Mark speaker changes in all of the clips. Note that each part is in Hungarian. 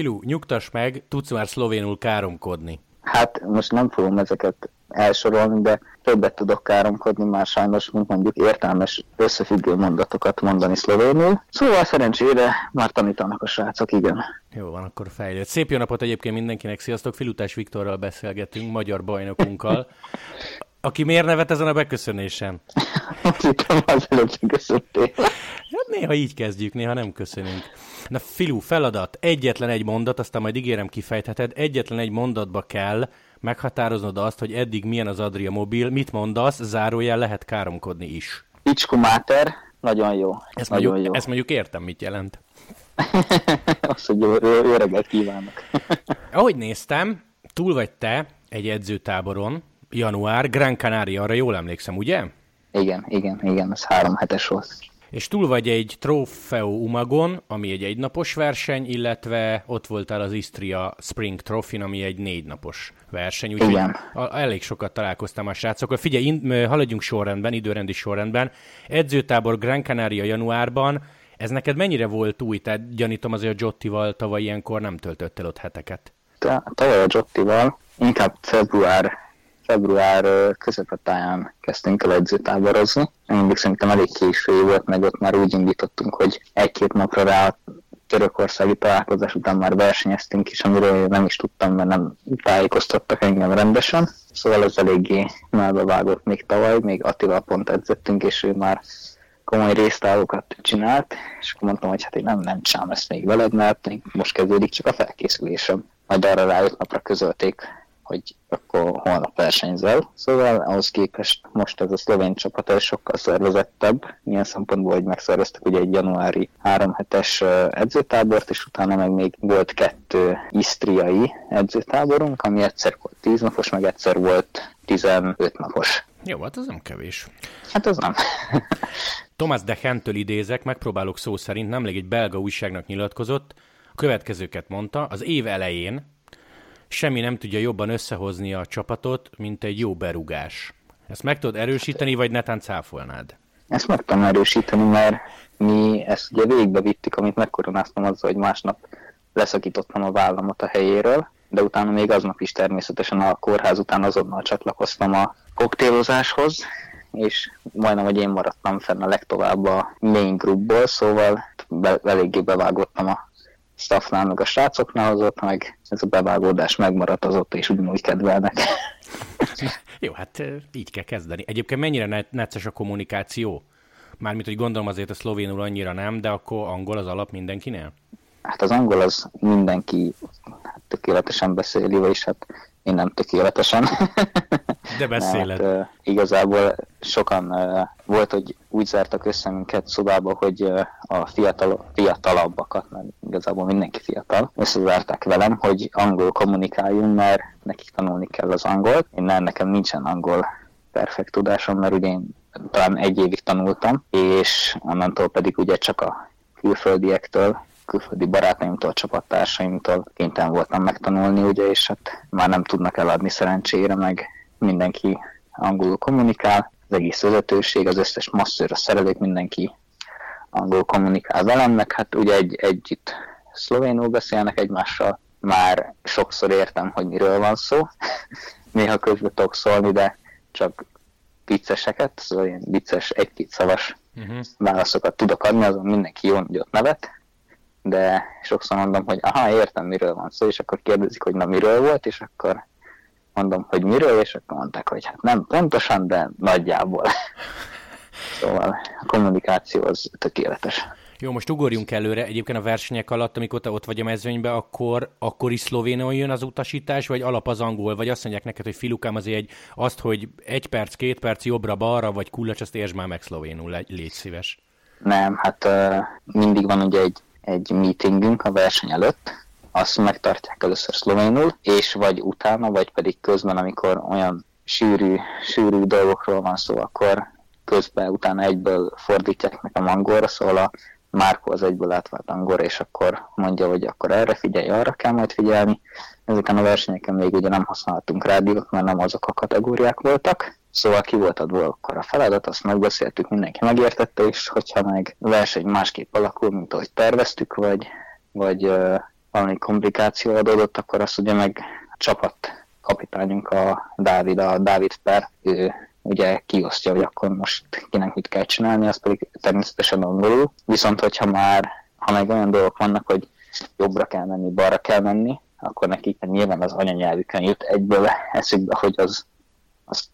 Speaker 1: Filu, nyugtass meg, tudsz már szlovénul káromkodni.
Speaker 2: Hát most nem fogom ezeket elsorolni, de többet tudok káromkodni már sajnos, mint mondjuk értelmes összefüggő mondatokat mondani szlovénul. Szóval szerencsére már tanítanak a srácok, igen.
Speaker 1: Jó van, akkor fejlőtt. Szép jó napot egyébként mindenkinek, sziasztok! Filutás Viktorral beszélgetünk, magyar bajnokunkkal. Aki miért nevet ezen a beköszönésen?
Speaker 2: Hittem az előbb köszöntél.
Speaker 1: Hát néha így kezdjük, néha nem köszönünk. Na Filu, feladat, egyetlen egy mondat, aztán majd ígérem kifejtheted, egyetlen egy mondatba kell meghatároznod azt, hogy eddig milyen az Adria mobil, mit mondasz, zárójel lehet káromkodni is.
Speaker 2: Icskomáter, nagyon jó.
Speaker 1: Ezt
Speaker 2: nagyon
Speaker 1: mondjuk,
Speaker 2: jó.
Speaker 1: ezt mondjuk értem, mit jelent.
Speaker 2: Azt, hogy jó, jó, jó reggelt kívánok.
Speaker 1: Ahogy néztem, túl vagy te egy edzőtáboron, január, Gran Canaria, arra jól emlékszem, ugye?
Speaker 2: Igen, igen, igen, ez három hetes volt.
Speaker 1: És túl vagy egy Trofeo Umagon, ami egy egynapos verseny, illetve ott voltál az Istria Spring Trophy, ami egy négynapos verseny. Úgyhogy
Speaker 2: Igen.
Speaker 1: a- elég sokat találkoztam a srácokkal. Figyelj, in, haladjunk sorrendben, időrendi sorrendben. Edzőtábor Gran Canaria januárban, ez neked mennyire volt új? Tehát gyanítom azért a Jottival tavaly ilyenkor nem töltöttél ott heteket.
Speaker 2: Te- Tavaly a Jottival inkább február, február ö, közepetáján kezdtünk el edzőtáborozni. Mindig szerintem elég késői volt, meg ott már úgy indítottunk, hogy egy-két napra rá törökországi találkozás után már versenyeztünk is, amiről nem is tudtam, mert nem tájékoztattak engem rendesen. Szóval ez eléggé melbevágott még tavaly, még Attila pont edzettünk, és ő már komoly résztávokat csinált, és akkor mondtam, hogy hát én nem, nem csinálom ezt még veled, mert most kezdődik csak a felkészülésem. Majd arra rá öt napra közölték, hogy akkor holnap versenyzel. Szóval ahhoz képest most ez a szlovén csapat ez sokkal szervezettebb, ilyen szempontból, hogy megszerveztek ugye egy januári három hetes edzőtábort, és utána meg még volt kettő isztriai edzőtáborunk, ami egyszer volt 10 napos, meg egyszer volt 15 napos.
Speaker 1: Jó, hát az nem kevés.
Speaker 2: Hát az nem.
Speaker 1: Thomas de Hentől idézek, megpróbálok szó szerint, nemrég egy belga újságnak nyilatkozott, a következőket mondta, az év elején semmi nem tudja jobban összehozni a csapatot, mint egy jó berugás. Ezt meg tudod erősíteni, vagy netán cáfolnád?
Speaker 2: Ezt meg tudom erősíteni, mert mi ezt ugye végbe vittük, amit megkoronáztam azzal, hogy másnap leszakítottam a vállamat a helyéről, de utána még aznap is természetesen a kórház után azonnal csatlakoztam a koktélozáshoz, és majdnem, hogy én maradtam fenn a legtovább a main groupból, szóval eléggé bevágottam a staffnál, meg a srácoknál, azok meg ez a bevágódás megmaradt azóta, és ugyanúgy kedvelnek.
Speaker 1: Jó, hát így kell kezdeni. Egyébként mennyire necces a kommunikáció? Mármint, hogy gondolom azért a szlovénul annyira nem, de akkor angol az alap mindenkinél?
Speaker 2: Hát az angol az mindenki hát, tökéletesen beszéli, vagyis hát én nem tökéletesen.
Speaker 1: De beszéled.
Speaker 2: Mert, uh, igazából sokan uh, volt, hogy úgy zártak össze minket szobába, hogy uh, a fiatal, fiatalabbakat, mert igazából mindenki fiatal, összezárták velem, hogy angol kommunikáljunk, mert nekik tanulni kell az angolt. Én nem, nekem nincsen angol perfekt tudásom, mert ugye én talán egy évig tanultam, és onnantól pedig ugye csak a külföldiektől külföldi barátaimtól, csapattársaimtól kénytelen voltam megtanulni, ugye, és hát már nem tudnak eladni szerencsére, meg mindenki angolul kommunikál, az egész vezetőség, az összes masszőr, a szerelők, mindenki angol kommunikál velem, meg hát ugye egy, együtt szlovénul beszélnek egymással, már sokszor értem, hogy miről van szó, néha közben tudok szólni, de csak vicceseket, szóval ilyen vicces, egy-két szavas
Speaker 1: Uh-huh.
Speaker 2: válaszokat tudok adni, azon mindenki jól nagyot nevet, de sokszor mondom, hogy aha, értem, miről van szó, és akkor kérdezik, hogy na miről volt, és akkor mondom, hogy miről, és akkor mondták, hogy hát nem pontosan, de nagyjából. Szóval a kommunikáció az tökéletes.
Speaker 1: Jó, most ugorjunk előre. Egyébként a versenyek alatt, amikor te ott vagy a mezőnyben, akkor, akkor is szlovénon jön az utasítás, vagy alap az angol, vagy azt mondják neked, hogy filukám azért egy, azt, hogy egy perc, két perc jobbra-balra, vagy kullacs, azt értsd már meg szlovénul, légy, szíves.
Speaker 2: Nem, hát uh, mindig van ugye egy, egy meetingünk a verseny előtt, azt megtartják először szlovénul, és vagy utána, vagy pedig közben, amikor olyan sűrű, sűrű dolgokról van szó, akkor közben utána egyből fordítják nekem angolra, szóval a Márko az egyből átvált angolra, és akkor mondja, hogy akkor erre figyelj, arra kell majd figyelni. Ezeken a versenyeken még ugye nem használtunk rádiót, mert nem azok a kategóriák voltak, Szóval ki volt adva akkor a feladat, azt megbeszéltük, mindenki megértette, és hogyha meg verseny másképp alakul, mint ahogy terveztük, vagy, vagy uh, valami komplikáció adódott, akkor azt ugye meg a csapat kapitányunk a Dávid, a Dávid Per, ő ugye kiosztja, hogy akkor most kinek mit kell csinálni, az pedig természetesen angolul. Viszont, hogyha már, ha meg olyan dolgok vannak, hogy jobbra kell menni, balra kell menni, akkor nekik nyilván az anyanyelvükön jut egyből eszükbe, hogy az, azt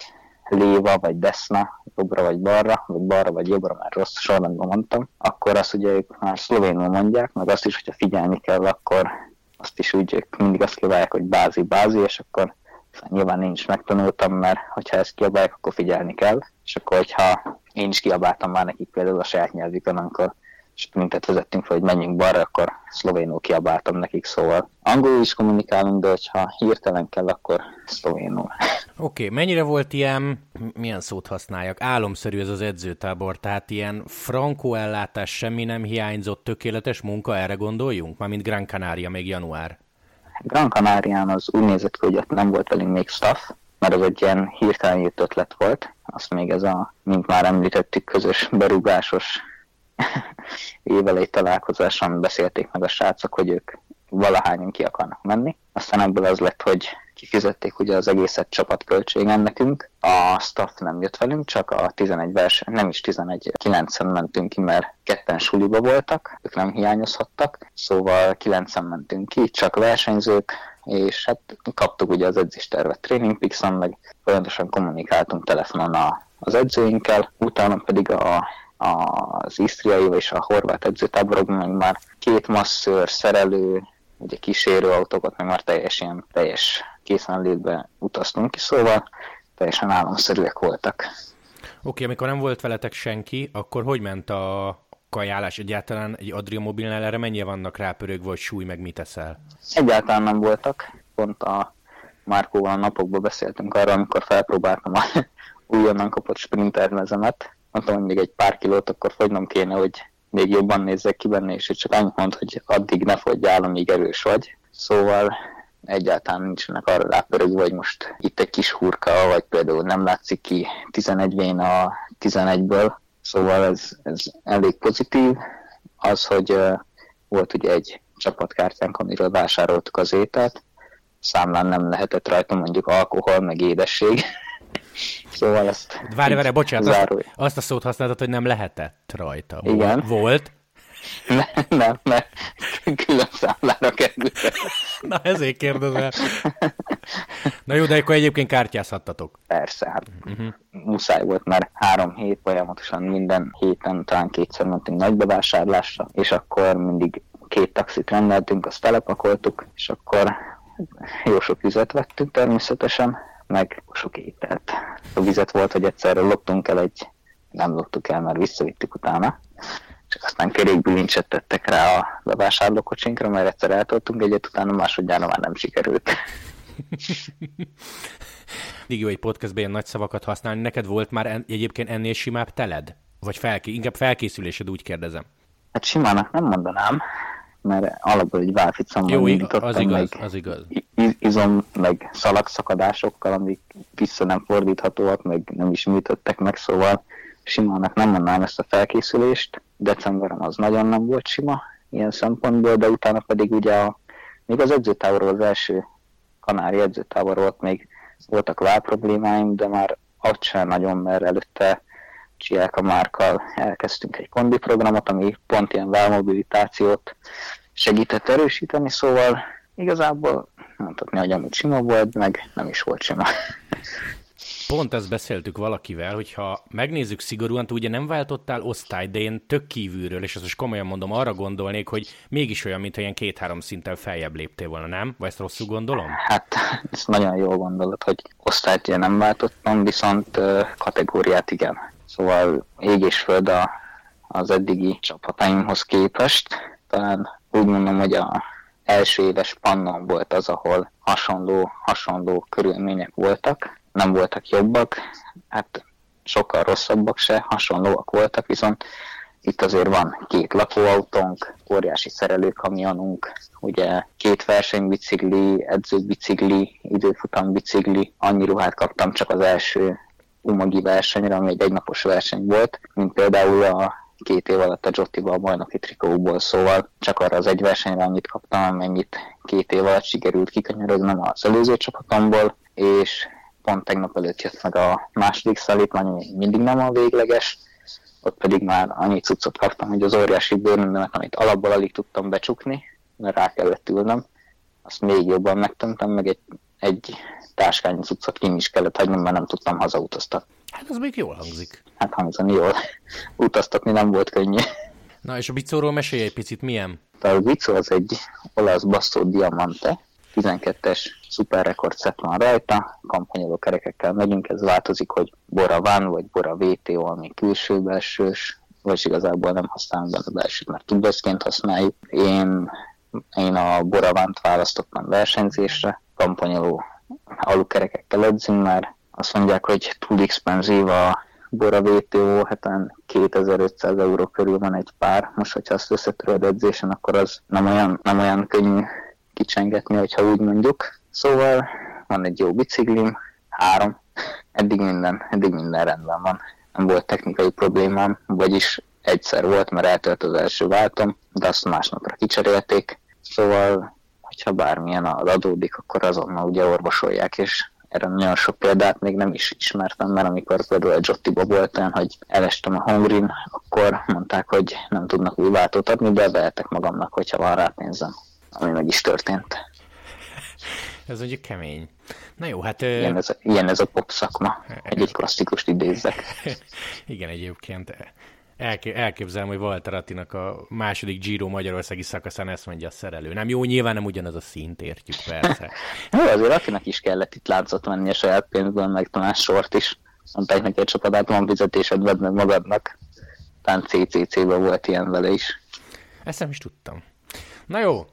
Speaker 2: léva vagy deszna, jobbra vagy balra, vagy balra vagy jobbra, már rossz sorrendben mondtam, akkor azt ugye ők már szlovénul mondják, meg azt is, hogyha figyelni kell, akkor azt is úgy mindig azt kívánják, hogy bázi, bázi, és akkor nyilván én is megtanultam, mert hogyha ezt kiabálják, akkor figyelni kell, és akkor hogyha én is kiabáltam már nekik például a saját nyelvükön, amikor és minket vezettünk fel, hogy menjünk balra, akkor szlovénul kiabáltam nekik, szóval angolul is kommunikálunk, de hogyha hirtelen kell, akkor szlovénul.
Speaker 1: Oké, okay, mennyire volt ilyen, milyen szót használjak, álomszerű ez az edzőtábor, tehát ilyen frankó ellátás, semmi nem hiányzott, tökéletes munka, erre gondoljunk? Mármint Gran Canaria még január.
Speaker 2: Gran Canarián az úgy nézett ki, hogy ott nem volt velünk még staff, mert az egy ilyen hirtelen jött ötlet volt, azt még ez a, mint már említettük, közös berúgásos évelei találkozáson beszélték meg a srácok, hogy ők valahányan ki akarnak menni. Aztán ebből az lett, hogy kifizették ugye az egészet csapatköltségen nekünk. A staff nem jött velünk, csak a 11 verseny, nem is 11, 9-en mentünk ki, mert ketten suliba voltak, ők nem hiányozhattak, szóval 9-en mentünk ki, csak versenyzők, és hát kaptuk ugye az edzéstervet Training Pixon, meg folyamatosan kommunikáltunk telefonon a, az edzőinkkel, utána pedig a az isztriai és a horvát edzőtáborokban, meg már két masszőr, szerelő, ugye kísérőautókat, meg már teljes ilyen teljes készenlétbe utaztunk ki, szóval teljesen államszerűek voltak.
Speaker 1: Oké, okay, amikor nem volt veletek senki, akkor hogy ment a kajálás? Egyáltalán egy Adria mobilnál erre mennyire vannak rápörögve, vagy súly, meg mit eszel?
Speaker 2: Egyáltalán nem voltak. Pont a Márkóval a napokban beszéltünk arra, amikor felpróbáltam a újonnan kapott sprintermezemet, mondtam, hogy még egy pár kilót, akkor fogynom kéne, hogy még jobban nézzek ki benne, és csak annyit mond, hogy addig ne fogyjál, amíg erős vagy. Szóval egyáltalán nincsenek arra rápörögve, hogy most itt egy kis hurka, vagy például nem látszik ki 11 vén a 11-ből. Szóval ez, ez elég pozitív. Az, hogy uh, volt ugye egy csapatkártyánk, amiről vásároltuk az ételt, számlán nem lehetett rajta mondjuk alkohol, meg édesség, Szóval ezt...
Speaker 1: Várj, várj, bocsánat, azt, azt a szót használtad, hogy nem lehetett rajta.
Speaker 2: Igen.
Speaker 1: Volt?
Speaker 2: Nem, nem, mert külön számlára került.
Speaker 1: Na ezért kérdezem. Na jó, de akkor egyébként kártyázhattatok.
Speaker 2: Persze, hát uh-huh. muszáj volt, mert három hét folyamatosan minden héten talán kétszer mentünk nagy bevásárlásra, és akkor mindig két taxit rendeltünk, azt telepakoltuk, és akkor jó sok üzet vettünk természetesen, meg sok ételt. A vizet volt, hogy egyszerre loptunk el egy, nem loptuk el, mert visszavittük utána, csak aztán kerékbilincset tettek rá a bevásárlókocsinkra, mert egyszer eltoltunk egyet, utána másodjára már nem sikerült.
Speaker 1: Mindig jó egy podcastben ilyen nagy szavakat használni. Neked volt már en, egyébként ennél simább teled? Vagy felké- inkább felkészülésed, úgy kérdezem.
Speaker 2: Hát simának nem mondanám, mert alapból egy válficammal
Speaker 1: Jó, az igaz, az igaz.
Speaker 2: Izom, meg szalagszakadásokkal, amik vissza nem fordíthatóak, meg nem is műtöttek meg, szóval simának nem mondanám ezt a felkészülést. Decemberem az nagyon nem volt sima ilyen szempontból, de utána pedig ugye a, még az edzőtáborról, az első kanári edzőtábor volt, még voltak vál problémáim, de már ott sem nagyon, mert előtte Csiák a Márkkal elkezdtünk egy kondi programot, ami pont ilyen válmobilitációt segített erősíteni, szóval igazából mondhatni, hogy amit sima volt, meg nem is volt sima.
Speaker 1: Pont ezt beszéltük valakivel, hogyha megnézzük szigorúan, ugye nem váltottál osztály, de én tök kívülről, és ezt most komolyan mondom, arra gondolnék, hogy mégis olyan, mintha ilyen két-három szinten feljebb léptél volna, nem? Vagy ezt rosszul gondolom?
Speaker 2: Hát, ez nagyon jól gondolod, hogy osztályt ugye nem váltottam, viszont kategóriát igen. Szóval ég és föld a, az eddigi csapataimhoz képest. Talán úgy mondom, hogy a első éves pannon volt az, ahol hasonló, hasonló körülmények voltak. Nem voltak jobbak, hát sokkal rosszabbak se, hasonlóak voltak, viszont itt azért van két lakóautónk, óriási szerelőkamionunk, ugye két versenybicikli, edzőbicikli, időfutambicikli, annyi ruhát kaptam csak az első umagi versenyre, ami egy egynapos verseny volt, mint például a két év alatt a Jottiba a bajnoki trikóból, szóval csak arra az egy versenyre annyit kaptam, amennyit két év alatt sikerült kikanyarognom az előző csapatomból, és pont tegnap előtt jött meg a második szállítmány, ami mindig nem a végleges, ott pedig már annyi cuccot kaptam, hogy az óriási bőrönömet, amit alapból alig tudtam becsukni, mert rá kellett ülnöm, azt még jobban megtömtem, meg egy, egy táskányi cuccot ki is kellett hagynom, mert nem tudtam hazautaztatni.
Speaker 1: Hát az még jól hangzik.
Speaker 2: Hát hangzani jól. Utaztatni nem volt könnyű.
Speaker 1: Na és a bicóról mesélj egy picit, milyen?
Speaker 2: A bicó az egy olasz Basso Diamante, 12-es szuperrekord szett van rajta, kampányoló kerekekkel megyünk, ez változik, hogy Bora van, vagy Bora VTO, ami külső-belsős, vagy igazából nem használunk benne belsőt, mert tubeszként használjuk. Én, én a Boravánt választottam versenyzésre, kampányoló alukerekekkel edzünk, mert azt mondják, hogy túl expenzív a Bora VTO, hát 2500 euró körül van egy pár. Most, hogyha azt összetöröd edzésen, akkor az nem olyan, nem olyan könnyű kicsengetni, hogyha úgy mondjuk. Szóval van egy jó biciklim, három, eddig minden, eddig minden rendben van. Nem volt technikai problémám, vagyis egyszer volt, mert eltölt az első váltom, de azt másnapra kicserélték. Szóval, hogyha bármilyen adódik, akkor azonnal ugye orvosolják, és erre nagyon sok példát még nem is ismertem, mert amikor például a Jottiba volt olyan, hogy elestem a Hongrin, akkor mondták, hogy nem tudnak új váltót adni, de vehetek magamnak, hogyha van rá pénzem ami meg is történt.
Speaker 1: Ez mondjuk kemény. Na jó, hát...
Speaker 2: Ilyen ez a, ilyen ez a pop szakma. Egy-egy klasszikust idézzek.
Speaker 1: Igen, egyébként elképzelem, hogy Walter Attinak a második Giro Magyarországi szakaszán ezt mondja a szerelő. Nem jó, nyilván nem ugyanaz a szint, értjük persze.
Speaker 2: jó, azért Attinak is kellett itt látszott menni a saját pénzből, meg talán sort is. Mondták neki egy csapatát, van fizetésed, vedd meg magadnak. Talán CCC-ben volt ilyen vele is.
Speaker 1: Ezt nem is tudtam. Na jó,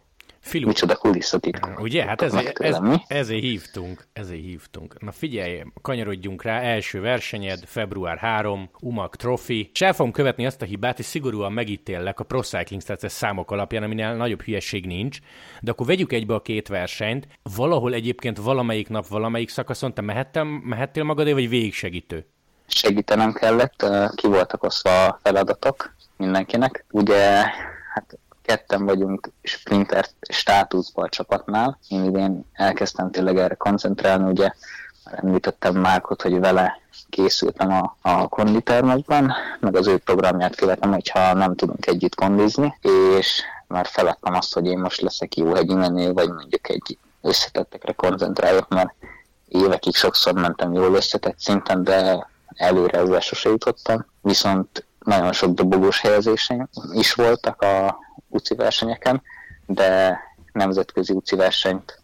Speaker 2: Filu. Micsoda kulisszatitkok.
Speaker 1: Ugye, hát ezért, ez, ezért hívtunk, ezért hívtunk. Na figyelj, kanyarodjunk rá, első versenyed, február 3, UMAG Trophy. És el fogom követni azt a hibát, és szigorúan megítéllek a Pro Cycling Stats számok alapján, aminél nagyobb hülyeség nincs. De akkor vegyük egybe a két versenyt. Valahol egyébként valamelyik nap, valamelyik szakaszon te mehettem, mehettél magadé, vagy végigsegítő?
Speaker 2: Segítenem kellett, ki voltak oszva a feladatok mindenkinek. Ugye hát ketten vagyunk sprinter státuszban a csapatnál. Én idén elkezdtem tényleg erre koncentrálni, ugye említettem Márkot, hogy vele készültem a, a konditermekben, meg az ő programját követem, hogyha nem tudunk együtt kondizni, és már feladtam azt, hogy én most leszek jó hegyi menő, vagy mondjuk egy összetettekre koncentrálok, mert évekig sokszor mentem jól összetett szinten, de előre ezzel sose jutottam. Viszont nagyon sok dobogós helyezéseim is voltak a UCI versenyeken, de nemzetközi UCI versenyt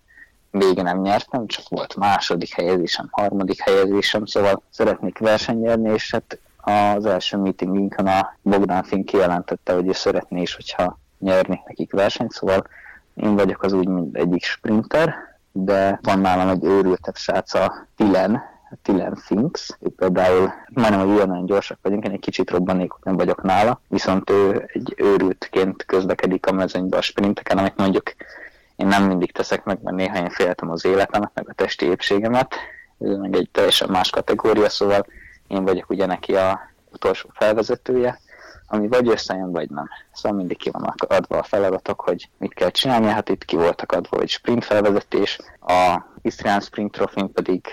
Speaker 2: még nem nyertem, csak volt második helyezésem, harmadik helyezésem, szóval szeretnék versenyelni, és hát az első meetingünkön a Bogdan Finn kijelentette, hogy ő szeretné is, hogyha nyerni nekik versenyt, szóval én vagyok az úgy, mint egyik sprinter, de van nálam egy őrültebb srác a Tilen, Tilen Finks, ő például majdnem, hogy olyan gyorsak vagyunk, én egy kicsit robbanék, nem vagyok nála, viszont ő egy őrültként közlekedik a mezőnybe a sprinteken, amit mondjuk én nem mindig teszek meg, mert néha én féltem az életemet, meg a testi épségemet, ez meg egy teljesen más kategória, szóval én vagyok ugye neki a utolsó felvezetője, ami vagy összejön, vagy nem. Szóval mindig ki vannak adva a feladatok, hogy mit kell csinálni, hát itt ki voltak adva, hogy sprint felvezetés, a Isztrián Sprint Trofin pedig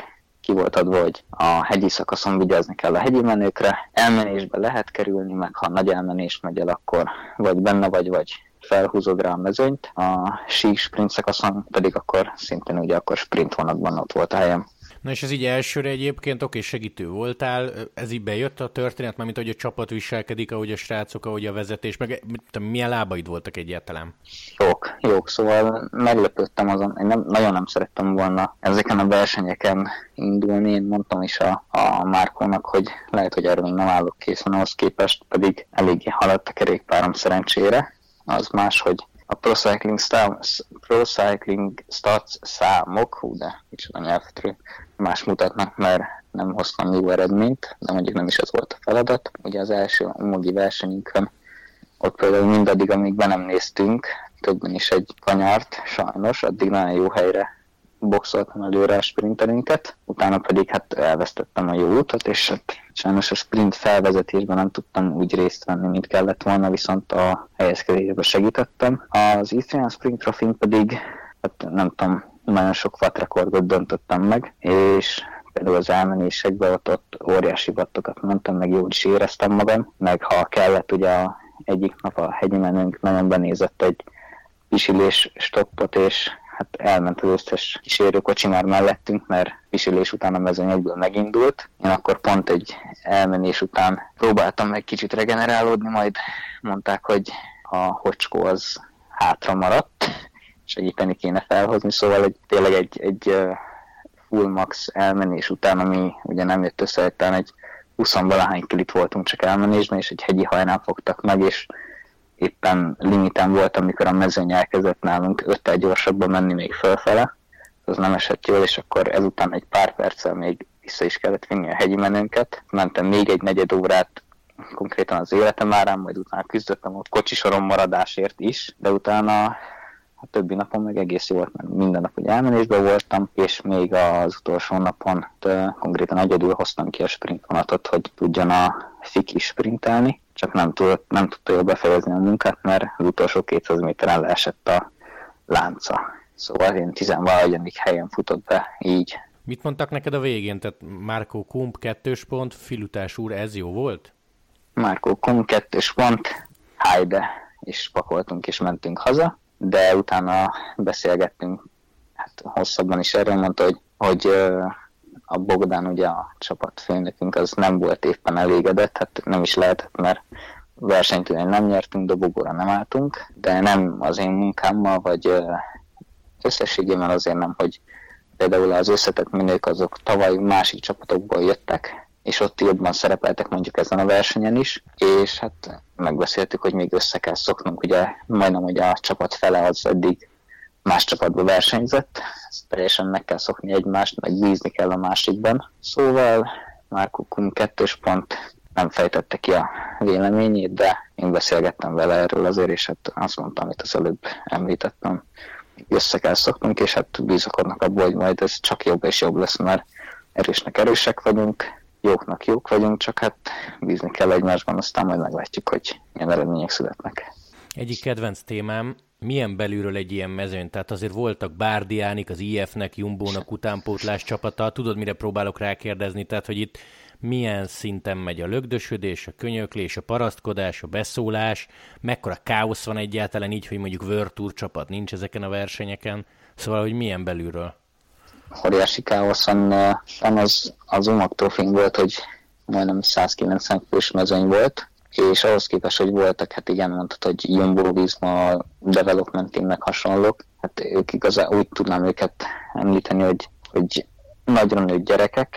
Speaker 2: ki volt adva, hogy a hegyi szakaszon vigyázni kell a hegyi menőkre, elmenésbe lehet kerülni, meg ha nagy elmenés megy el, akkor vagy benne vagy, vagy felhúzod rá a mezőnyt, a sík sprint szakaszon pedig akkor szintén ugye akkor sprint vonatban ott volt a helyem.
Speaker 1: Na és ez így elsőre egyébként oké, segítő voltál, ez így bejött a történet, mint hogy a csapat viselkedik, ahogy a srácok, ahogy a vezetés, meg milyen lábaid voltak egyáltalán?
Speaker 2: Jók, jók, szóval meglepődtem azon, én nem, nagyon nem szerettem volna ezeken a versenyeken indulni, én mondtam is a, a Márkónak, hogy lehet, hogy erről nem állok készen, ahhoz képest pedig eléggé haladt a kerékpárom szerencsére. Az más, hogy a Pro Cycling, Stats, Pro Cycling Stats számok, hú de micsoda nyelvtről, más mutatnak, mert nem hoztam jó eredményt, de mondjuk nem is ez volt a feladat. Ugye az első umogi versenyünkön ott például mindaddig, amíg be nem néztünk, többen is egy kanyart, sajnos, addig nagyon jó helyre boxoltam előre a sprinterünket, utána pedig hát elvesztettem a jó utat, és hát sajnos a sprint felvezetésben nem tudtam úgy részt venni, mint kellett volna, viszont a helyezkedésbe segítettem. Az Eastern Sprint Trophy pedig, hát nem tudom, nagyon sok rekordot döntöttem meg, és például az elmenésekben ott, ott óriási vattokat mentem, meg jól is éreztem magam, meg ha kellett, ugye a egyik nap a hegyi menőnk nagyon benézett egy pisilés stoppot, és hát elment az összes kísérőkocsi már mellettünk, mert pisilés után a mezőny egyből megindult. Én akkor pont egy elmenés után próbáltam meg kicsit regenerálódni, majd mondták, hogy a hocskó az hátra maradt, segíteni kéne felhozni, szóval egy, tényleg egy, egy full max elmenés után, ami ugye nem jött össze, egy 20 valahány kilit voltunk csak elmenésben, és egy hegyi hajnál fogtak meg, és éppen limiten volt, amikor a mezőny elkezdett nálunk öttel gyorsabban menni még fölfele, az nem esett jól, és akkor ezután egy pár perccel még vissza is kellett vinni a hegyi menőnket. Mentem még egy negyed órát konkrétan az életem árán, majd utána küzdöttem a kocsisorom maradásért is, de utána a többi napon meg egész jó volt, mert minden nap ugye elmenésben voltam, és még az utolsó napon konkrétan egyedül hoztam ki a sprint vonatot, hogy tudjon a fiki sprintelni, csak nem, tud, nem tudta jól befejezni a munkát, mert az utolsó 200 méteren leesett a lánca. Szóval én tizenvalahogyadik helyen futott be így.
Speaker 1: Mit mondtak neked a végén? Tehát Márkó Kump kettős pont, Filutás úr, ez jó volt?
Speaker 2: Márkó Kump kettős pont, Hájde, és pakoltunk és mentünk haza de utána beszélgettünk hát hosszabban is erről, mondta, hogy, hogy a Bogdán, ugye a csapatfőnökünk, az nem volt éppen elégedett, hát nem is lehetett, mert versenyt ugye nem nyertünk, dobogóra nem álltunk, de nem az én munkámmal, vagy összességében azért nem, hogy például az összetett minők azok tavaly másik csapatokból jöttek, és ott jobban szerepeltek mondjuk ezen a versenyen is, és hát megbeszéltük, hogy még össze kell szoknunk, ugye majdnem, hogy a csapat fele az eddig más csapatba versenyzett, ezt teljesen meg kell szokni egymást, meg bízni kell a másikban. Szóval Márko Kun kettős pont nem fejtette ki a véleményét, de én beszélgettem vele erről azért, és hát azt mondtam, amit az előbb említettem, össze kell szoknunk, és hát bízakodnak abból, hogy majd ez csak jobb és jobb lesz, mert erősnek erősek vagyunk, jóknak jók vagyunk, csak hát bízni kell egymásban, aztán majd meglátjuk, hogy milyen eredmények születnek.
Speaker 1: Egyik kedvenc témám, milyen belülről egy ilyen mezőn? Tehát azért voltak Bárdiánik, az IF-nek, Jumbónak utánpótlás csapata. Tudod, mire próbálok rákérdezni? Tehát, hogy itt milyen szinten megy a lögdösödés, a könyöklés, a parasztkodás, a beszólás, mekkora káosz van egyáltalán így, hogy mondjuk World Tour csapat nincs ezeken a versenyeken. Szóval, hogy milyen belülről?
Speaker 2: Óriási káoszon az, az Umag volt, hogy majdnem 190 fős mezőny volt, és ahhoz képest, hogy voltak, hát igen, mondtad, hogy Jumbo Visma, Development Teamnek hasonlók, hát ők igazán úgy tudnám őket említeni, hogy, hogy nagyra nőtt gyerekek,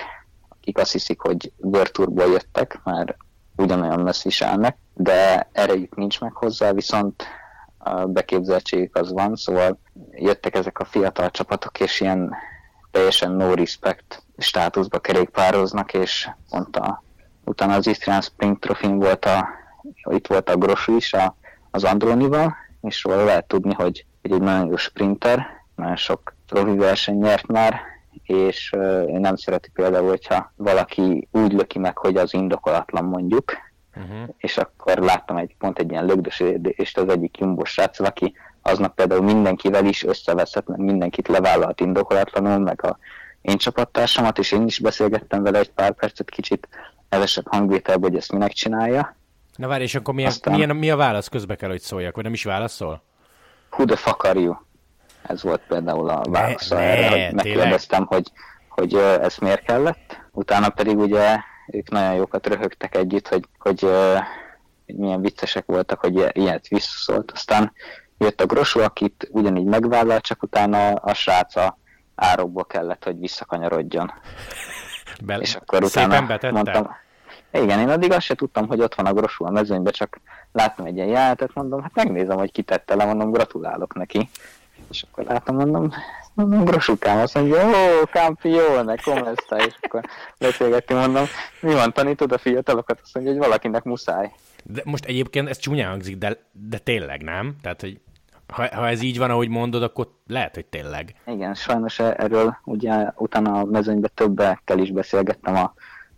Speaker 2: akik azt hiszik, hogy World jöttek, már ugyanolyan messze is állnak, de erejük nincs meg hozzá, viszont a beképzeltségük az van, szóval jöttek ezek a fiatal csapatok, és ilyen teljesen no respect státuszba kerékpároznak, és pont a, utána az Istrian Spring Trophy volt a, itt volt a Grosú is a, az Andronival, és róla lehet tudni, hogy, hogy egy nagyon jó sprinter, nagyon sok profi verseny nyert már, és uh, én nem szereti például, hogyha valaki úgy löki meg, hogy az indokolatlan mondjuk, uh-huh. és akkor láttam egy pont egy ilyen lögdösítést az egyik Jumbo srác, aki aznap például mindenkivel is összeveszett, mert mindenkit levállalt indokolatlanul, meg a én csapattársamat, és én is beszélgettem vele egy pár percet, kicsit hevesebb hangvételben, hogy ezt minek csinálja.
Speaker 1: Na várj, és akkor milyen, Aztán... milyen, mi a válasz közbe kell, hogy szóljak, vagy nem is válaszol?
Speaker 2: Who the fuck are you? Ez volt például a válasz erre, hogy megkérdeztem, hogy, hogy ez miért kellett. Utána pedig ugye ők nagyon jókat röhögtek együtt, hogy, hogy, hogy milyen viccesek voltak, hogy ilyet visszaszólt. Aztán jött a Grosú, akit ugyanígy megvállalt, csak utána a srác a árokból kellett, hogy visszakanyarodjon.
Speaker 1: Be- és akkor utána mondtam,
Speaker 2: igen, én addig azt se tudtam, hogy ott van a Grosú a mezőnyben, csak láttam egy ilyen jelentet, mondom, hát megnézem, hogy kitette le, mondom, gratulálok neki. És akkor látom, mondom, mondom, Grosukám, azt mondja, ó, campione, come sta, és akkor beszélgettünk, mondom, mi van, tanítod a fiatalokat? Azt mondja, hogy valakinek muszáj.
Speaker 1: De most egyébként ez csúnyán hangzik, de, de tényleg nem? Tehát, hogy Ha, ha ez így van, ahogy mondod, akkor lehet, hogy tényleg.
Speaker 2: Igen, sajnos e- erről ugye utána a mezőnyben többekkel is beszélgettem a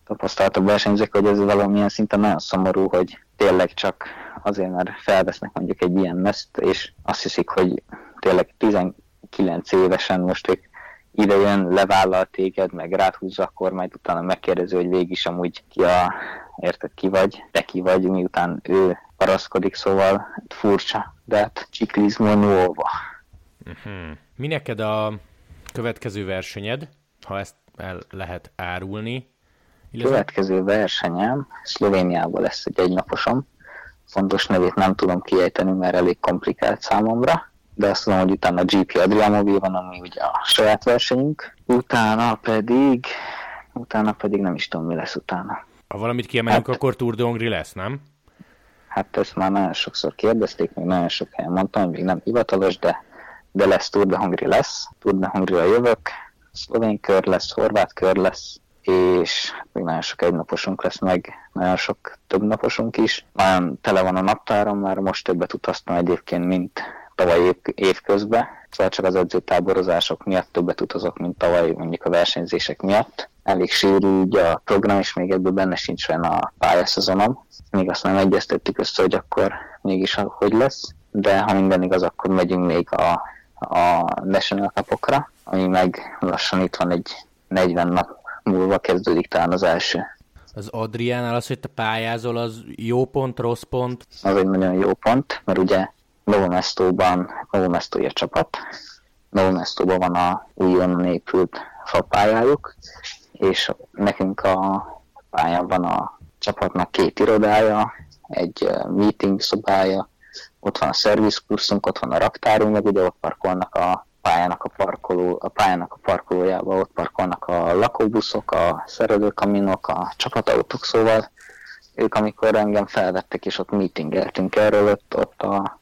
Speaker 2: tapasztaltabb versenyzők, hogy ez valamilyen szinten nagyon szomorú, hogy tényleg csak azért, mert felvesznek mondjuk egy ilyen meszt, és azt hiszik, hogy tényleg 19 évesen most ők ide jön, levállal téged, meg ráthúzza, akkor majd utána megkérdezi, hogy végig is amúgy ki a, érted, ki vagy, te ki vagy, miután ő paraszkodik, szóval furcsa, de hát csiklizmo nuova.
Speaker 1: Uh-huh. Mi neked a következő versenyed, ha ezt el lehet árulni?
Speaker 2: Illetve... Következő versenyem Szlovéniában lesz egy egynaposom. Fontos nevét nem tudom kiejteni, mert elég komplikált számomra de azt tudom, hogy utána a GP Adriamobil van, ami ugye a saját versenyünk. Utána pedig, utána pedig nem is tudom, mi lesz utána.
Speaker 1: Ha valamit kiemelünk, hát, akkor Tour de Hongri lesz, nem?
Speaker 2: Hát ezt már nagyon sokszor kérdezték, még nagyon sok helyen mondtam, még nem hivatalos, de, de lesz Tour de Hongri lesz. Tour de Hongri-ra jövök, szlovén kör lesz, horvát kör lesz, és még nagyon sok egynaposunk lesz, meg nagyon sok több naposunk is. Nagyon tele van a naptáram, már most többet utaztam egyébként, mint tavaly év, év közben, szóval csak az edzőtáborozások miatt többet utazok, mint tavaly mondjuk a versenyzések miatt. Elég sűrű ugye a program, és még ebből benne sincs olyan a pályaszezonom. Még azt nem egyeztettük össze, hogy akkor mégis hogy lesz, de ha minden igaz, akkor megyünk még a, a National Cupokra, ami meg lassan itt van egy 40 nap múlva kezdődik talán az első.
Speaker 1: Az Adriánál az, hogy te pályázol, az jó pont, rossz pont?
Speaker 2: Az egy nagyon jó pont, mert ugye Novomestóban, Novomestói a csapat, Novomestóban van a újonnan épült fapályájuk, és nekünk a pályán van a csapatnak két irodája, egy meeting szobája, ott van a szervizkursunk, ott van a raktárunk, meg ugye ott parkolnak a pályának a, parkoló, a pályának a parkolójában, ott parkolnak a lakóbuszok, a szerelőkaminok, a csapatautók, szóval ők amikor engem felvettek, és ott meetingeltünk erről, ott, ott a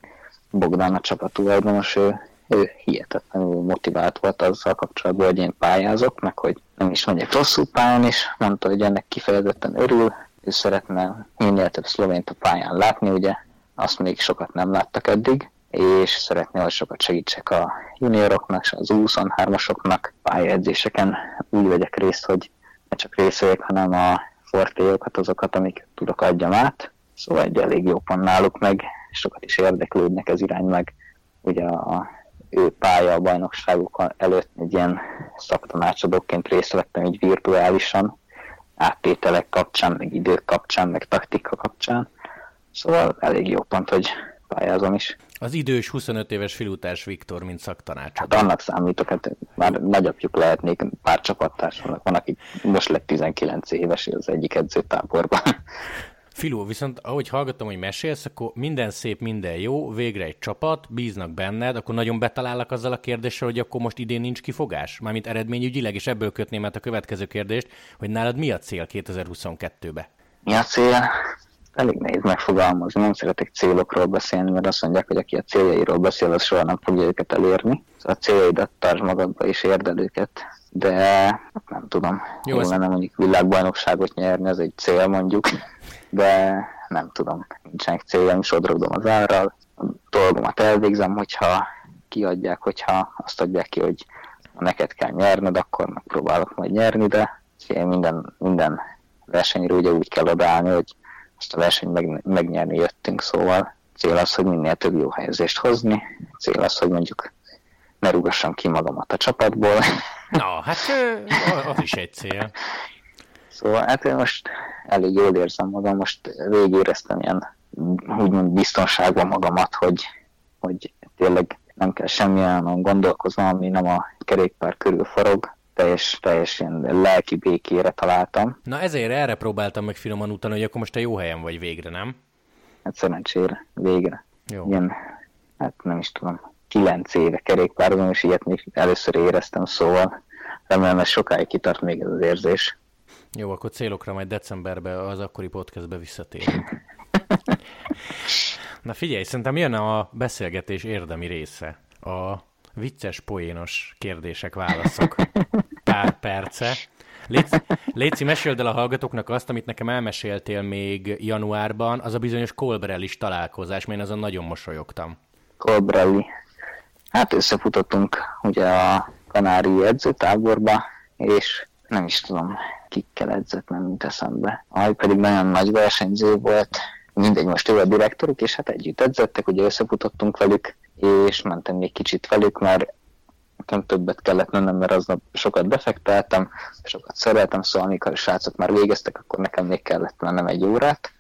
Speaker 2: Bogdán a csapat tulajdonos, ő, ő hihetetlenül motivált volt azzal kapcsolatban, hogy én pályázok, meg hogy nem is megyek rosszul pályán, és mondta, hogy ennek kifejezetten örül, ő szeretne minél több szlovént a pályán látni, ugye azt még sokat nem láttak eddig, és szeretné, hogy sokat segítsek a junioroknak, és az 23-asoknak pályaedzéseken úgy vegyek részt, hogy ne csak részvegyek, hanem a fortéjokat, azokat, amik tudok adjam át. Szóval egy elég jó pont náluk meg, sokat is érdeklődnek ez irány meg. Ugye a ő pálya a bajnokságok előtt egy ilyen szaktanácsadóként részt vettem így virtuálisan, áttételek kapcsán, meg idők kapcsán, meg taktika kapcsán. Szóval elég jó pont, hogy pályázom is.
Speaker 1: Az idős 25 éves filutás Viktor, mint szaktanácsadó.
Speaker 2: Hát annak számítok, hát már nagyapjuk lehetnék, pár csapattársamnak van, aki most lett 19 éves az egyik edzőtáborban.
Speaker 1: Filó, viszont ahogy hallgattam, hogy mesélsz, akkor minden szép, minden jó, végre egy csapat, bíznak benned, akkor nagyon betalálnak azzal a kérdéssel, hogy akkor most idén nincs kifogás? Mármint eredményügyileg, és ebből kötném át a következő kérdést, hogy nálad mi a cél 2022-be?
Speaker 2: Mi a cél? Elég nehéz megfogalmazni, nem szeretek célokról beszélni, mert azt mondják, hogy aki a céljairól beszél, az soha nem fogja őket elérni. Szóval a céljaidat tartsd magadba és érdel őket, de nem tudom. Jó, Jó lenne mondjuk világbajnokságot nyerni, az egy cél mondjuk de nem tudom, nincsenek céljaim, sodrodom az árral, a dolgomat elvégzem, hogyha kiadják, hogyha azt adják ki, hogy neked kell nyerned, akkor megpróbálok majd nyerni, de minden, minden versenyre ugye úgy kell odaállni, hogy ezt a versenyt meg, megnyerni jöttünk, szóval cél az, hogy minél több jó helyezést hozni, cél az, hogy mondjuk ne rúgassam ki magamat a csapatból.
Speaker 1: Na, hát az is egy cél.
Speaker 2: Szóval hát én most elég jól érzem magam, most végéreztem ilyen úgymond biztonságban magamat, hogy, hogy tényleg nem kell semmilyen gondolkoznom, ami nem a kerékpár körül forog, teljes, teljesen lelki békére találtam.
Speaker 1: Na ezért erre próbáltam meg finoman utána, hogy akkor most a jó helyen vagy végre, nem?
Speaker 2: Hát szerencsére, végre. Jó. Ilyen, hát nem is tudom, kilenc éve kerékpárban, és ilyet még először éreztem, szóval remélem ez sokáig kitart még ez az érzés.
Speaker 1: Jó, akkor célokra majd decemberben az akkori podcastbe visszatérünk. Na figyelj, szerintem jön a beszélgetés érdemi része. A vicces, poénos kérdések, válaszok. Pár perce. Léci, Léci, meséld el a hallgatóknak azt, amit nekem elmeséltél még januárban, az a bizonyos Kolberelis találkozás, mert én azon nagyon mosolyogtam.
Speaker 2: Colbrelli. Hát összefutottunk ugye a kanári edzőtáborba, és nem is tudom, kikkel edzett, nem mint eszembe. Aj pedig nagyon nagy versenyző volt, mindegy, most ő a direktoruk, és hát együtt edzettek, ugye összefutottunk velük, és mentem még kicsit velük, mert nekem többet kellett mennem, mert aznap sokat befekteltem, sokat szereltem, szóval amikor a srácok már végeztek, akkor nekem még kellett mennem egy órát.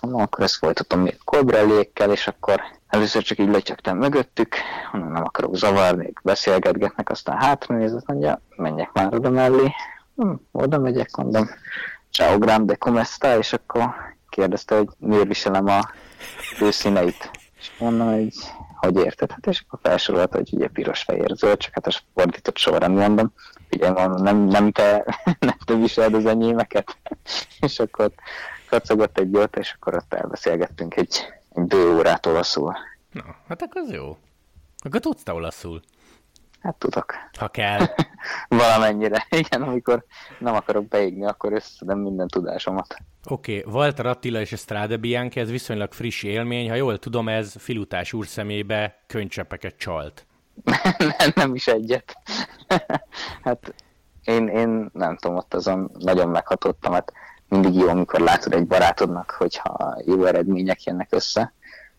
Speaker 2: Mondom, akkor ezt folytatom még kobrellékkel, és akkor először csak így lecsögtem mögöttük, mondom, nem akarok zavarni, beszélgetgetnek, aztán hátra nézett, mondja, menjek már oda mellé. Hm, oda megyek, mondom, ciao grande, come sta? És akkor kérdezte, hogy miért viselem a főszíneit. És mondom, hogy hogy érted? Hát és akkor felsorolta, hogy ugye piros, fehér, zöld, csak hát a fordított sorrend mondom. Ugye mondom, nem, nem, te, nem te viseled az enyémeket. és akkor kacagott egy jót, és akkor ott elbeszélgettünk egy, egy bő órát olaszul.
Speaker 1: Na, hát akkor az jó. Akkor tudsz te olaszul?
Speaker 2: Hát tudok.
Speaker 1: Ha kell.
Speaker 2: Valamennyire. Igen, amikor nem akarok beégni, akkor összedem minden tudásomat.
Speaker 1: Oké, okay. Walter Attila és Strade Bianchi, ez viszonylag friss élmény. Ha jól tudom, ez Filutás úr szemébe könycsepeket csalt.
Speaker 2: nem, nem is egyet. hát én, én nem tudom, ott azon nagyon meghatottam, hát mindig jó, amikor látod egy barátodnak, hogyha jó eredmények jönnek össze,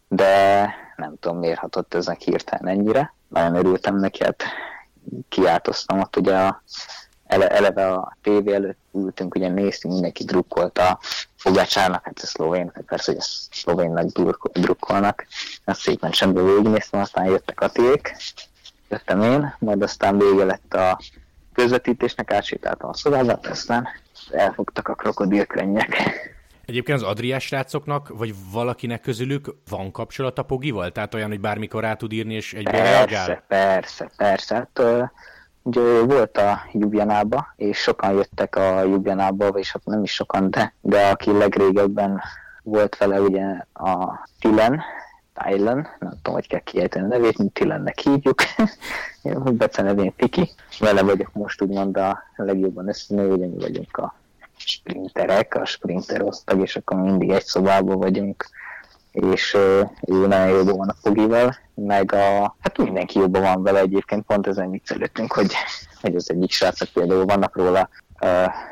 Speaker 2: de nem tudom, miért hatott ezek hirtelen ennyire. Nagyon örültem neki, hát kiáltoztam ott ugye a ele, eleve a tévé előtt ültünk, ugye néztünk, mindenki drukkolt a Fogácsának, hát ez szlovén, hát persze, hogy ezt szlovénnak drukkolnak. Azt szépen csendben végignéztem, aztán jöttek a tiék, jöttem én, majd aztán vége lett a közvetítésnek, átsétáltam a szobába, aztán elfogtak a krokodilkrennyek.
Speaker 1: Egyébként az Adriás srácoknak, vagy valakinek közülük van kapcsolat a Pogival? Tehát olyan, hogy bármikor rá tud írni, és egyben
Speaker 2: persze,
Speaker 1: reagál?
Speaker 2: Persze, persze. Hát, ugye volt a Jubjanába, és sokan jöttek a Jubjanába, és hát nem is sokan, de, de aki legrégebben volt vele ugye a Tilen, Tylen, nem tudom, hogy kell kiejteni a nevét, mint Tilennek hívjuk, Bece nevén Tiki, vele vagyok most úgymond a legjobban összenő, ugye mi vagyunk a sprinterek, a sprinter osztag, és akkor mindig egy szobában vagyunk, és ő nagyon jobban van a Fogival, meg a, hát mindenki jobban van vele egyébként, pont ezen viccelődtünk, hogy, hogy az egyik srácok például vannak róla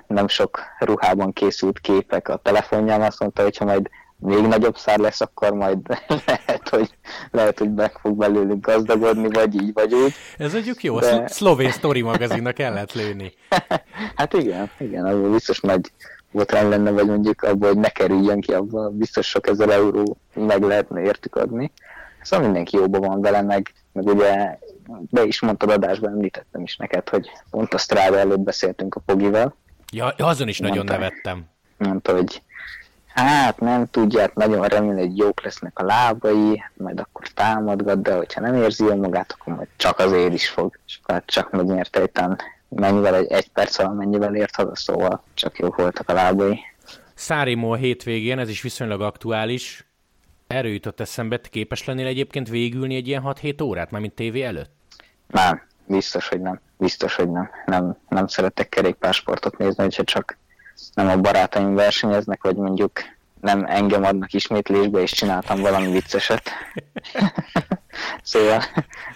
Speaker 2: nem sok ruhában készült képek a telefonján, azt mondta, hogy ha majd még nagyobb szár lesz, akkor majd lehet, hogy, lehet, hogy meg fog belőlünk gazdagodni, vagy így, vagy úgy.
Speaker 1: Ez együk jó, De... szlovén story magazinnak el lehet lőni.
Speaker 2: hát igen, igen, az biztos nagy botrány lenne, vagy mondjuk abból, hogy ne kerüljön ki, abban biztos sok ezer euró meg lehetne értük adni. Szóval mindenki jóban van vele, meg, meg ugye be is mondtad adásban, említettem is neked, hogy pont a Strada előtt beszéltünk a Pogival.
Speaker 1: Ja, azon is mondta, nagyon nevettem.
Speaker 2: Mondta, hogy hát nem tudják, nagyon remélni, hogy jók lesznek a lábai, majd akkor támadgat, de hogyha nem érzi jól magát, akkor majd csak azért is fog. És akkor csak megnyerte egytán mennyivel, egy, egy perc alatt mennyivel ért haza, szóval csak jók voltak a lábai.
Speaker 1: Szárimó a hétvégén, ez is viszonylag aktuális. Erről jutott eszembe, képes lennél egyébként végülni egy ilyen 6-7 órát, mint tévé előtt?
Speaker 2: Nem, biztos, hogy nem. Biztos, hogy nem. Nem, nem szeretek kerékpársportot nézni, hogyha csak nem a barátaim versenyeznek, vagy mondjuk nem engem adnak ismétlésbe, és csináltam valami vicceset. szóval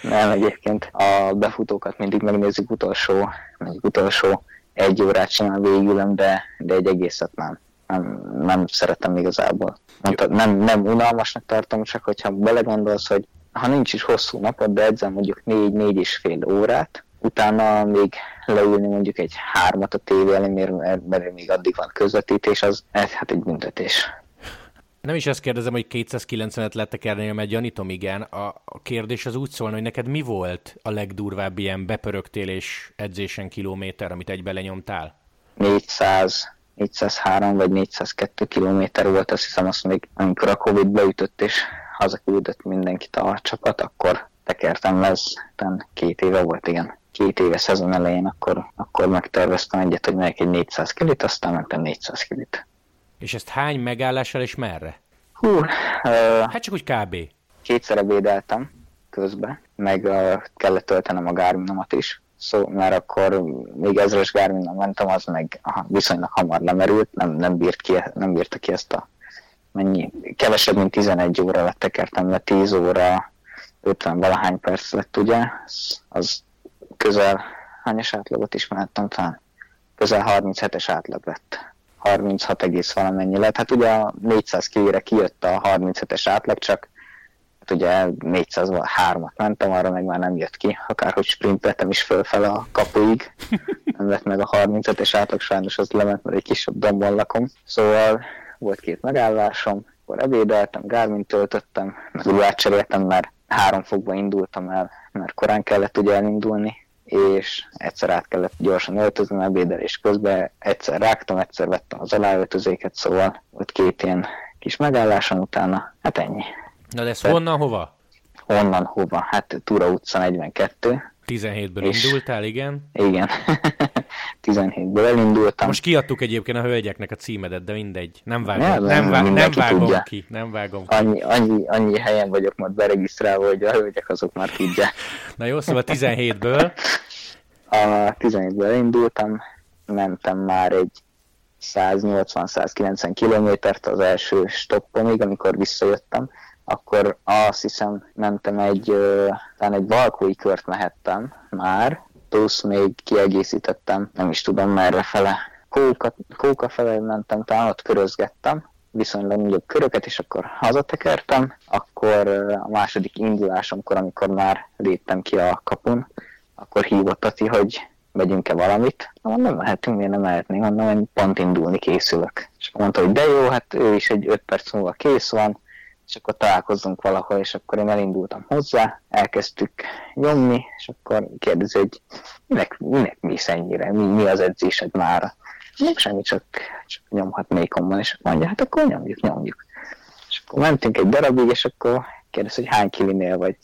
Speaker 2: nem egyébként a befutókat mindig megnézzük utolsó, mondjuk utolsó egy órát csinál végülem, de, de egy egészet nem. Nem, nem szeretem igazából. Mondta, nem, nem unalmasnak tartom, csak hogyha belegondolsz, hogy ha nincs is hosszú napod, de edzem mondjuk négy-négy és fél órát, utána még leülni mondjuk egy hármat a tévé elé, mert, mert még addig van közvetítés, az hát egy büntetés.
Speaker 1: Nem is ezt kérdezem, hogy 290-et lettek ernél, mert gyanítom, igen. A, a kérdés az úgy szólna, hogy neked mi volt a legdurvább ilyen bepörögtél és edzésen kilométer, amit egybe lenyomtál?
Speaker 2: 400, 403 vagy 402 kilométer volt, azt hiszem, azt még amikor a Covid beütött és hazaküldött mindenkit a csapat, akkor tekertem le, ez két éve volt, igen. Két éve szezon elején, akkor, akkor megterveztem egyet, hogy megyek egy 400 kilit, aztán mentem 400 kilit.
Speaker 1: És ezt hány megállással és merre?
Speaker 2: Hú, uh,
Speaker 1: hát csak úgy kb.
Speaker 2: Kétszer ebédeltem közben, meg uh, kellett töltenem a Garminomat is. Szó, mert akkor még ezres Garmin mentem, az meg aha, viszonylag hamar lemerült, nem, nem, bírt ki, nem bírta ki ezt a mennyi, kevesebb, mint 11 óra lett tekertem le, 10 óra 50 valahány perc lett, ugye, az, az közel, hányas átlagot is mehettem talán? Közel 37-es átlag lett. 36 egész valamennyi lett. Hát ugye a 400 kére kijött a 37-es átlag, csak hát ugye 403-at mentem, arra meg már nem jött ki, akárhogy sprinteltem is fölfele a kapuig. Nem lett meg a 35-es átlag, sajnos az lement, mert egy kisebb dombon lakom. Szóval volt két megállásom, akkor ebédeltem, Garmin töltöttem, meg átcseréltem, mert három fokba indultam el, mert korán kellett ugye elindulni, és egyszer át kellett gyorsan öltözni ebédelés közben, egyszer rágtam, egyszer vettem az aláöltözéket, szóval ott két ilyen kis megálláson utána, hát ennyi.
Speaker 1: Na de ez Te... honnan hova?
Speaker 2: Honnan hova? Hát Tura utca 42.
Speaker 1: 17-ből és... indultál, igen?
Speaker 2: Igen. 17-ből elindultam.
Speaker 1: Most kiadtuk egyébként a hölgyeknek a címedet, de mindegy. Nem vágom, nem, nem, nem, nem vágom tudja. ki. Nem vágom ki.
Speaker 2: Annyi, annyi, annyi helyen vagyok majd beregisztrálva, hogy a hölgyek azok már tudják.
Speaker 1: Na jó, szóval 17-ből.
Speaker 2: A 17-ből elindultam, mentem már egy 180-190 kilométert az első stoppomig, amikor visszajöttem, akkor azt hiszem mentem egy, talán egy balkói kört mehettem már, plusz még kiegészítettem, nem is tudom merre fele. Kóka, kóka fele mentem, talán ott körözgettem, viszonylag nagyobb köröket, és akkor hazatekertem. Akkor a második indulásomkor, amikor már léptem ki a kapun, akkor hívott Ati, hogy megyünk-e valamit. Mondom, mehetünk, miért nem mehetnénk, mondom, hogy pont indulni készülök. És mondta, hogy de jó, hát ő is egy öt perc múlva kész van, és akkor találkozzunk valahol, és akkor én elindultam hozzá, elkezdtük nyomni, és akkor kérdezi, hogy minek, minek mi ennyire, mi, mi az edzésed már? Nem semmi, csak, csak nyomhatnékom van, és mondja, hát akkor nyomjuk, nyomjuk. És akkor mentünk egy darabig, és akkor kérdez, hogy hány kilinél vagy.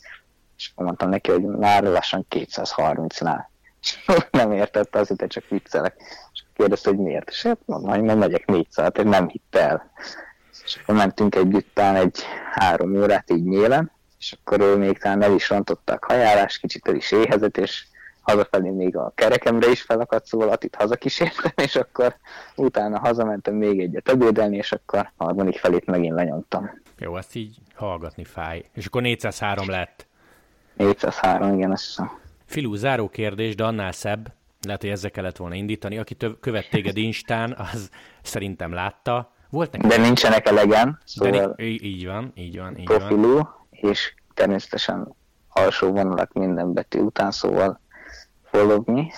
Speaker 2: És akkor mondtam neki, hogy már lassan 230-nál. És nem értette, azért csak viccelek. És kérdezte, hogy miért. És hát mondom, hogy nem megyek 400, nem hitt el és akkor mentünk együtt talán egy három órát így nyélen, és akkor ő még talán el is rontottak hajálás, kicsit el is éhezett, és hazafelé még a kerekemre is felakadt, szóval Atit hazakísértem, és akkor utána hazamentem még egyet ebédelni, és akkor harmadik felét megint lenyomtam.
Speaker 1: Jó, ezt így hallgatni fáj. És akkor 403 lett.
Speaker 2: 403, igen, azt hiszem.
Speaker 1: Filú, záró kérdés, de annál szebb, lehet, hogy ezzel kellett volna indítani. Aki töv- követ téged Instán, az szerintem látta.
Speaker 2: Volt neki. De nincsenek elegen,
Speaker 1: szóval De így van, így van, így
Speaker 2: profilú,
Speaker 1: van.
Speaker 2: és természetesen alsó vonalak minden betű után, szóval followni.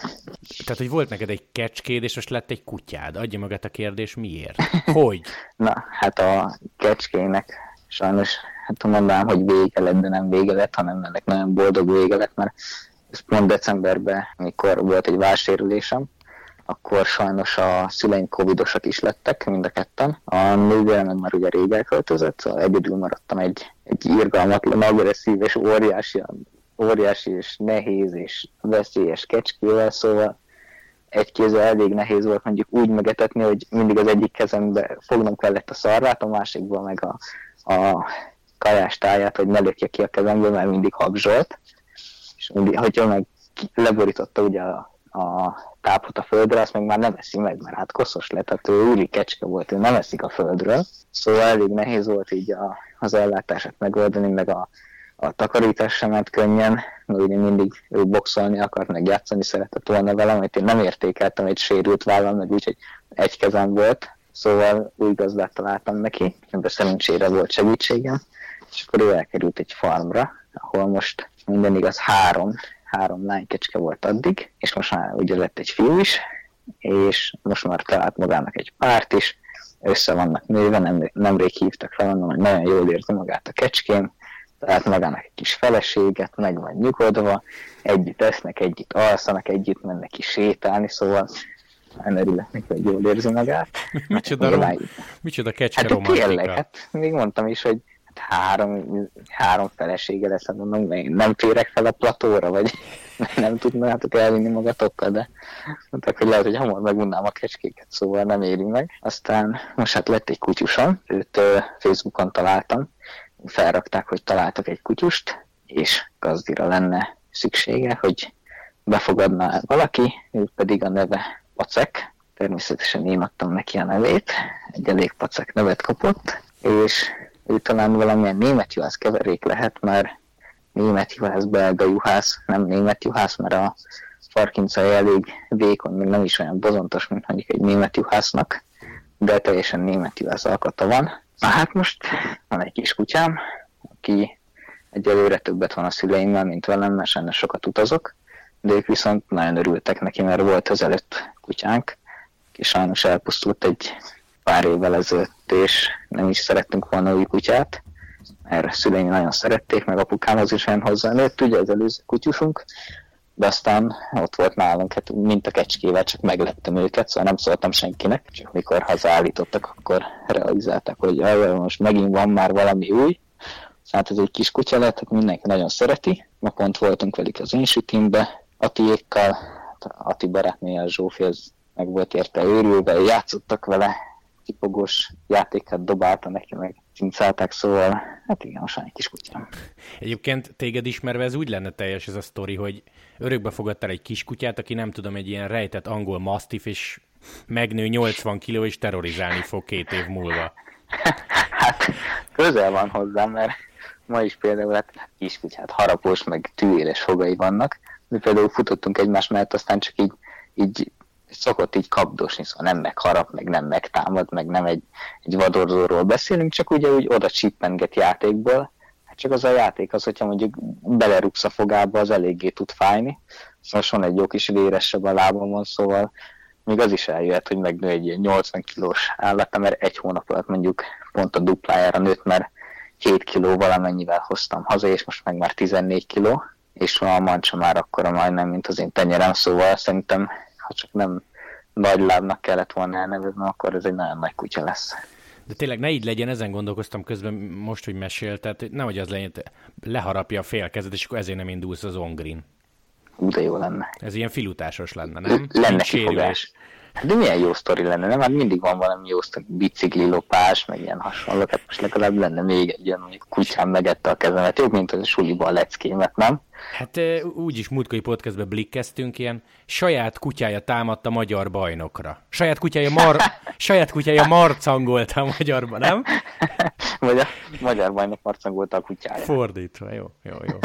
Speaker 1: Tehát, hogy volt neked egy kecskéd, és most lett egy kutyád. Adja magát a kérdés, miért? Hogy?
Speaker 2: Na, hát a kecskének sajnos, hát mondanám, hogy vége lett, de nem vége lett, hanem ennek nagyon boldog vége lett, mert ez pont decemberben, mikor volt egy válsérülésem, akkor sajnos a szüleim covidosak is lettek, mind a ketten. A nővérem már ugye rég elköltözött, szóval egyedül maradtam egy, egy irgalmatlan, agresszív és óriási, óriási és nehéz és veszélyes kecskével, szóval egy kézzel elég nehéz volt mondjuk úgy megetetni, hogy mindig az egyik kezembe fognom kellett a szarvát, a másikban meg a, a kajás táját, hogy ne lökje ki a kezemből, mert mindig habzsolt. És mindig, hogyha meg leborította ugye a a tápot a földre, azt meg már nem eszi meg, mert hát koszos lett, tehát ő úri kecske volt, ő nem eszik a földről. Szóval elég nehéz volt így a, az ellátását megoldani, meg a, a takarítás sem ment könnyen, mert ugye mindig ő boxolni akart, meg játszani szeretett volna velem, amit én nem értékeltem, egy sérült vállam, meg úgyhogy egy kezem volt, szóval új gazdát találtam neki, ebben szerencsére volt segítségem, és akkor ő elkerült egy farmra, ahol most minden igaz három három lánykecske volt addig, és most már ugye lett egy fiú is, és most már talált magának egy párt is, össze vannak nőve, nem, nemrég hívtak fel, mondom, hogy nagyon jól érzi magát a kecskén, tehát magának egy kis feleséget, meg van nyugodva, együtt esznek, együtt alszanak, együtt mennek ki sétálni, szóval nagyon örülök neki, hogy jól érzi magát.
Speaker 1: Micsoda, rom, micsoda kecske hát, romantika. Tényleg, hát
Speaker 2: még mondtam is, hogy három, három felesége lesz, hát mondom, én nem férek fel a platóra, vagy nem tudnátok elvinni magatokkal, de mondták, hogy lehet, hogy hamar megunnám a kecskéket, szóval nem éri meg. Aztán most hát lett egy kutyusom, őt uh, Facebookon találtam, felrakták, hogy találtak egy kutyust, és gazdira lenne szüksége, hogy befogadná valaki, ő pedig a neve Pacek, természetesen én adtam neki a nevét, egy elég pacek nevet kapott, és ő talán valamilyen német juhász keverék lehet, mert német juhász, belga juhász, nem német juhász, mert a farkincai elég vékony, még nem is olyan bozontos, mint mondjuk egy német juhásznak, de teljesen német juhász alkata van. Na hát most van egy kis kutyám, aki egyelőre többet van a szüleimmel, mint velem, mert sajnos sokat utazok, de ők viszont nagyon örültek neki, mert volt az előtt kutyánk, és sajnos elpusztult egy pár évvel ezelőtt, és nem is szerettünk volna új kutyát, mert szüleim nagyon szerették, meg apukámhoz is olyan hozzánőtt, ugye az előző kutyusunk, de aztán ott volt nálunk, hát mint a kecskével, csak meglettem őket, szóval nem szóltam senkinek, csak mikor hazaállítottak, akkor realizálták, hogy jaj, most megint van már valami új, hát ez egy kis kutya lett, hát mindenki nagyon szereti, ma pont voltunk velük az én sütimbe, Atiékkal, Ati barátnője, a Zsófi, az meg volt érte őrülve, játszottak vele, tipogós játékat dobálta neki, meg cincálták, szóval hát igen, most egy kis kutyám.
Speaker 1: Egyébként téged ismerve ez úgy lenne teljes ez a sztori, hogy örökbe fogadtál egy kiskutyát, aki nem tudom, egy ilyen rejtett angol mastiff, és megnő 80 kiló, és terrorizálni fog két év múlva.
Speaker 2: hát közel van hozzám, mert ma is például hát kiskutyát harapós, meg tűéles fogai vannak. Mi például futottunk egymás mellett, aztán csak így, így szokott így kapdosni, szóval nem megharap, meg nem megtámad, meg nem egy, egy vadorzóról beszélünk, csak ugye úgy oda csippenget játékból. Hát csak az a játék az, hogyha mondjuk belerúgsz a fogába, az eléggé tud fájni. Szóval van egy jó kis véresebb a lábamon, szóval még az is eljöhet, hogy megnő egy ilyen 80 kilós állat, mert egy hónap alatt mondjuk pont a duplájára nőtt, mert 7 kiló valamennyivel hoztam haza, és most meg már 14 kiló, és a mancsa már akkora majdnem, mint az én tenyerem, szóval szerintem ha csak nem nagy lábnak kellett volna elnevezni, akkor ez egy nagyon nagy kutya lesz.
Speaker 1: De tényleg ne így legyen, ezen gondolkoztam közben most, hogy mesélted, nehogy az legyen, leharapja a félkezet, és akkor ezért nem indulsz az ongrin.
Speaker 2: Ú, de jó lenne.
Speaker 1: Ez ilyen filutásos lenne, nem?
Speaker 2: Lenne kifogás. De milyen jó sztori lenne, nem? Hát mindig van valami jó sztori, bicikli lopás, meg ilyen hasonló. Hát most legalább lenne még egy ilyen, hogy kutyám megette a kezemet, jobb, mint a suliban a leckémet, nem?
Speaker 1: Hát úgyis múltkori podcastben blikkeztünk, ilyen saját kutyája támadta magyar bajnokra. Saját kutyája, mar, saját kutyája marcangolta a magyarba, nem?
Speaker 2: Vagy a magyar bajnok marcangolta a kutyája.
Speaker 1: Fordítva, jó, jó, jó.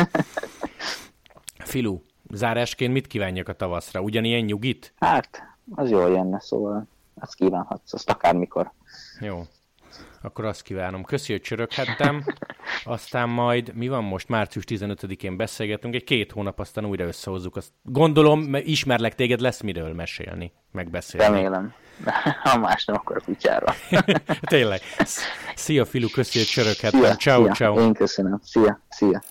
Speaker 1: Filu, zárásként mit kívánjak a tavaszra? Ugyanilyen nyugit?
Speaker 2: Hát, az jól jönne, szóval azt kívánhatsz, azt akármikor.
Speaker 1: Jó. Akkor azt kívánom. Köszi, hogy csöröghettem. Aztán majd, mi van most? Március 15-én beszélgetünk, egy két hónap aztán újra összehozzuk. Azt gondolom, mert ismerlek téged, lesz miről mesélni, megbeszélni.
Speaker 2: Remélem. Ha más nem, akkor a kutyára.
Speaker 1: Tényleg. Szia, Filu, köszi, hogy csöröghettem. Ciao, ciao.
Speaker 2: Én köszönöm. Szia, szia.